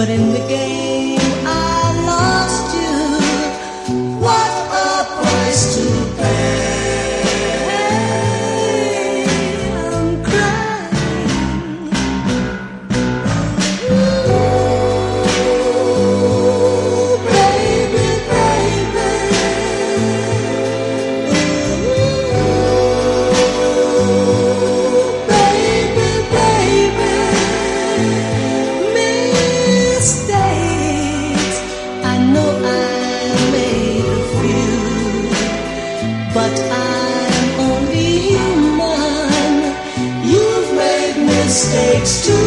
but in the game. I'm only